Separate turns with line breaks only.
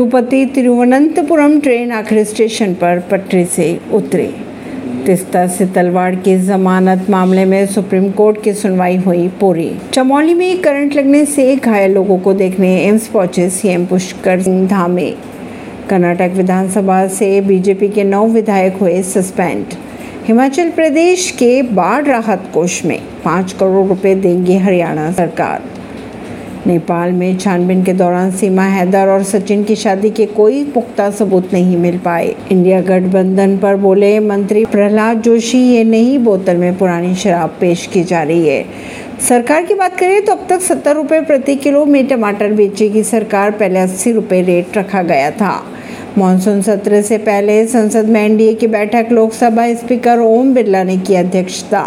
Tirupati Thiruvananthapuram train आखिरी station पर पटरी से उतरी। तिस्ता से तलवाड़ की जमानत मामले में सुप्रीम कोर्ट की सुनवाई हुई पूरी। चमोली में करंट लगने से घायल लोगों को देखने एम्स पहुँचे सीएम पुष्कर सिंह धामे। कर्नाटक विधानसभा से बीजेपी के नौ विधायक हुए सस्पेंड। हिमाचल प्रदेश के बाढ़ राहत कोष में पाँच करोड़ रुपए देंगे हरियाणा सरकार। नेपाल में छानबीन के दौरान सीमा हैदर और सचिन की शादी के कोई पुख्ता सबूत नहीं मिल पाए। इंडिया गठबंधन पर बोले मंत्री प्रहलाद जोशी, ये नई बोतल में पुरानी शराब पेश की जा रही है। सरकार की बात करें तो अब तक सत्तर रुपये प्रति किलो में टमाटर बेचेगी सरकार पहले अस्सी रुपये रेट रखा गया था। मानसून सत्र से पहले संसद में एनडीए की बैठक, लोकसभा स्पीकर ओम बिरला ने की अध्यक्षता।